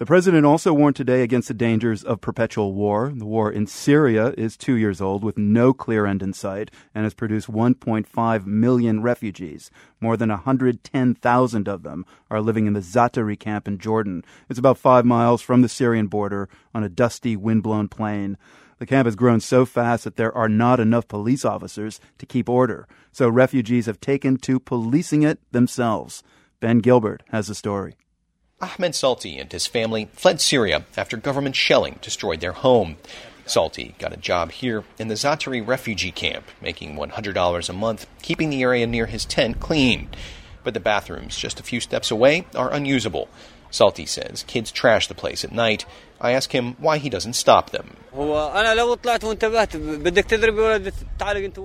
The president also warned today against the dangers of perpetual war. The war in Syria is two years old with no clear end in sight and has produced 1.5 million refugees. More than 110,000 of them are living in the Zaatari camp in Jordan. It's about five miles from the Syrian border on a dusty, windblown plain. The camp has grown so fast that there are not enough police officers to keep order. So refugees have taken to policing it themselves. Ben Gilbert has the story. Ahmed Salti and his family fled Syria after government shelling destroyed their home. Salti got a job here in the Zaatari refugee camp, making $100 a month, keeping the area near his tent clean. But the bathrooms just a few steps away are unusable. Salti says kids trash the place at night. I ask him why he doesn't stop them. If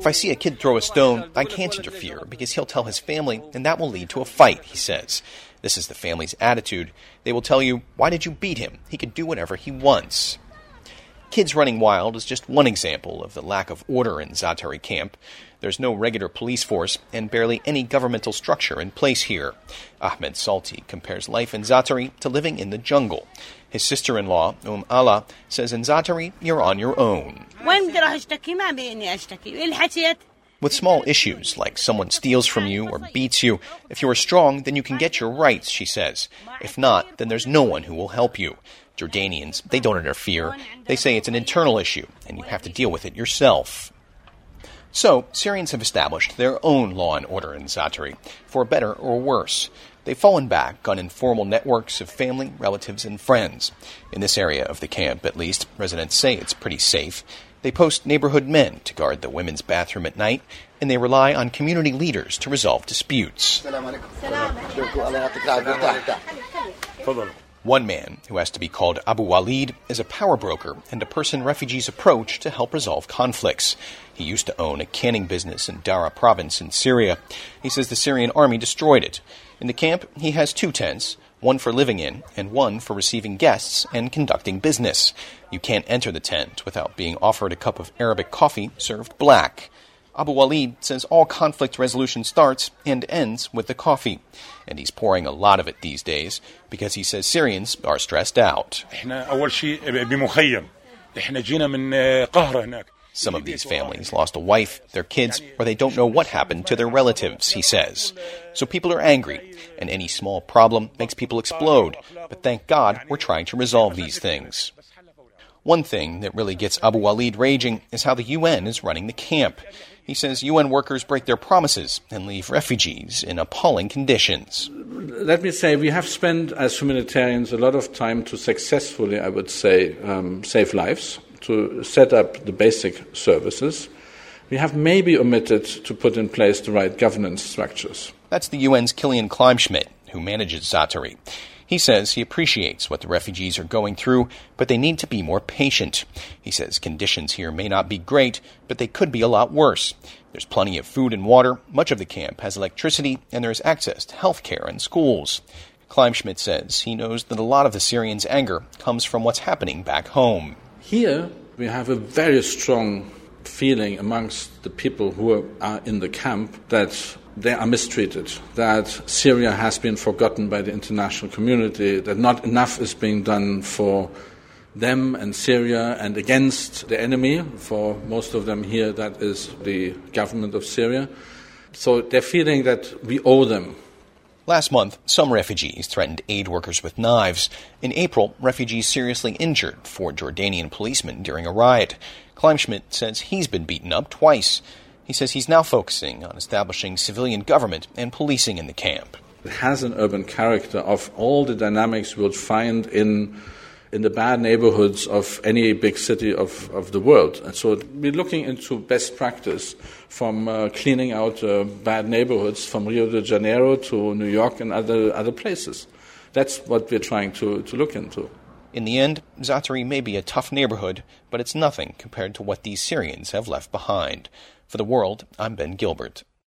I see a kid throw a stone, I can't interfere because he'll tell his family and that will lead to a fight, he says. This is the family's attitude. They will tell you, Why did you beat him? He can do whatever he wants. Kids running wild is just one example of the lack of order in Zaatari camp. There's no regular police force and barely any governmental structure in place here. Ahmed Salti compares life in Zaatari to living in the jungle. His sister in law, Um Allah, says in Zaatari, you're on your own. With small issues, like someone steals from you or beats you, if you are strong, then you can get your rights, she says. If not, then there's no one who will help you. Jordanians, they don't interfere. They say it's an internal issue, and you have to deal with it yourself. So, Syrians have established their own law and order in Zaatari, for better or worse. They've fallen back on informal networks of family, relatives, and friends. In this area of the camp, at least, residents say it's pretty safe. They post neighborhood men to guard the women's bathroom at night, and they rely on community leaders to resolve disputes. One man, who has to be called Abu Walid, is a power broker and a person refugees approach to help resolve conflicts. He used to own a canning business in Dara province in Syria. He says the Syrian army destroyed it. In the camp, he has two tents, one for living in and one for receiving guests and conducting business. You can't enter the tent without being offered a cup of Arabic coffee served black. Abu Walid says all conflict resolution starts and ends with the coffee, and he's pouring a lot of it these days because he says Syrians are stressed out. Some of these families lost a wife, their kids, or they don't know what happened to their relatives, he says. So people are angry, and any small problem makes people explode. But thank God we're trying to resolve these things. One thing that really gets Abu Walid raging is how the UN is running the camp. He says UN workers break their promises and leave refugees in appalling conditions. Let me say, we have spent as humanitarians a lot of time to successfully, I would say, um, save lives to set up the basic services. We have maybe omitted to put in place the right governance structures. That's the UN's Kilian Kleinschmidt, who manages Zaatari. He says he appreciates what the refugees are going through, but they need to be more patient. He says conditions here may not be great, but they could be a lot worse. There's plenty of food and water, much of the camp has electricity, and there is access to health care and schools. Kleinschmidt says he knows that a lot of the Syrians' anger comes from what's happening back home. Here, we have a very strong feeling amongst the people who are in the camp that they are mistreated, that Syria has been forgotten by the international community, that not enough is being done for them and Syria and against the enemy. For most of them here, that is the government of Syria. So they're feeling that we owe them Last month, some refugees threatened aid workers with knives. In April, refugees seriously injured four Jordanian policemen during a riot. Kleinschmidt says he's been beaten up twice. He says he's now focusing on establishing civilian government and policing in the camp. It has an urban character of all the dynamics we would find in in the bad neighborhoods of any big city of, of the world. And so we're looking into best practice from uh, cleaning out uh, bad neighborhoods from Rio de Janeiro to New York and other, other places. That's what we're trying to, to look into. In the end, Zaatari may be a tough neighborhood, but it's nothing compared to what these Syrians have left behind. For the world, I'm Ben Gilbert.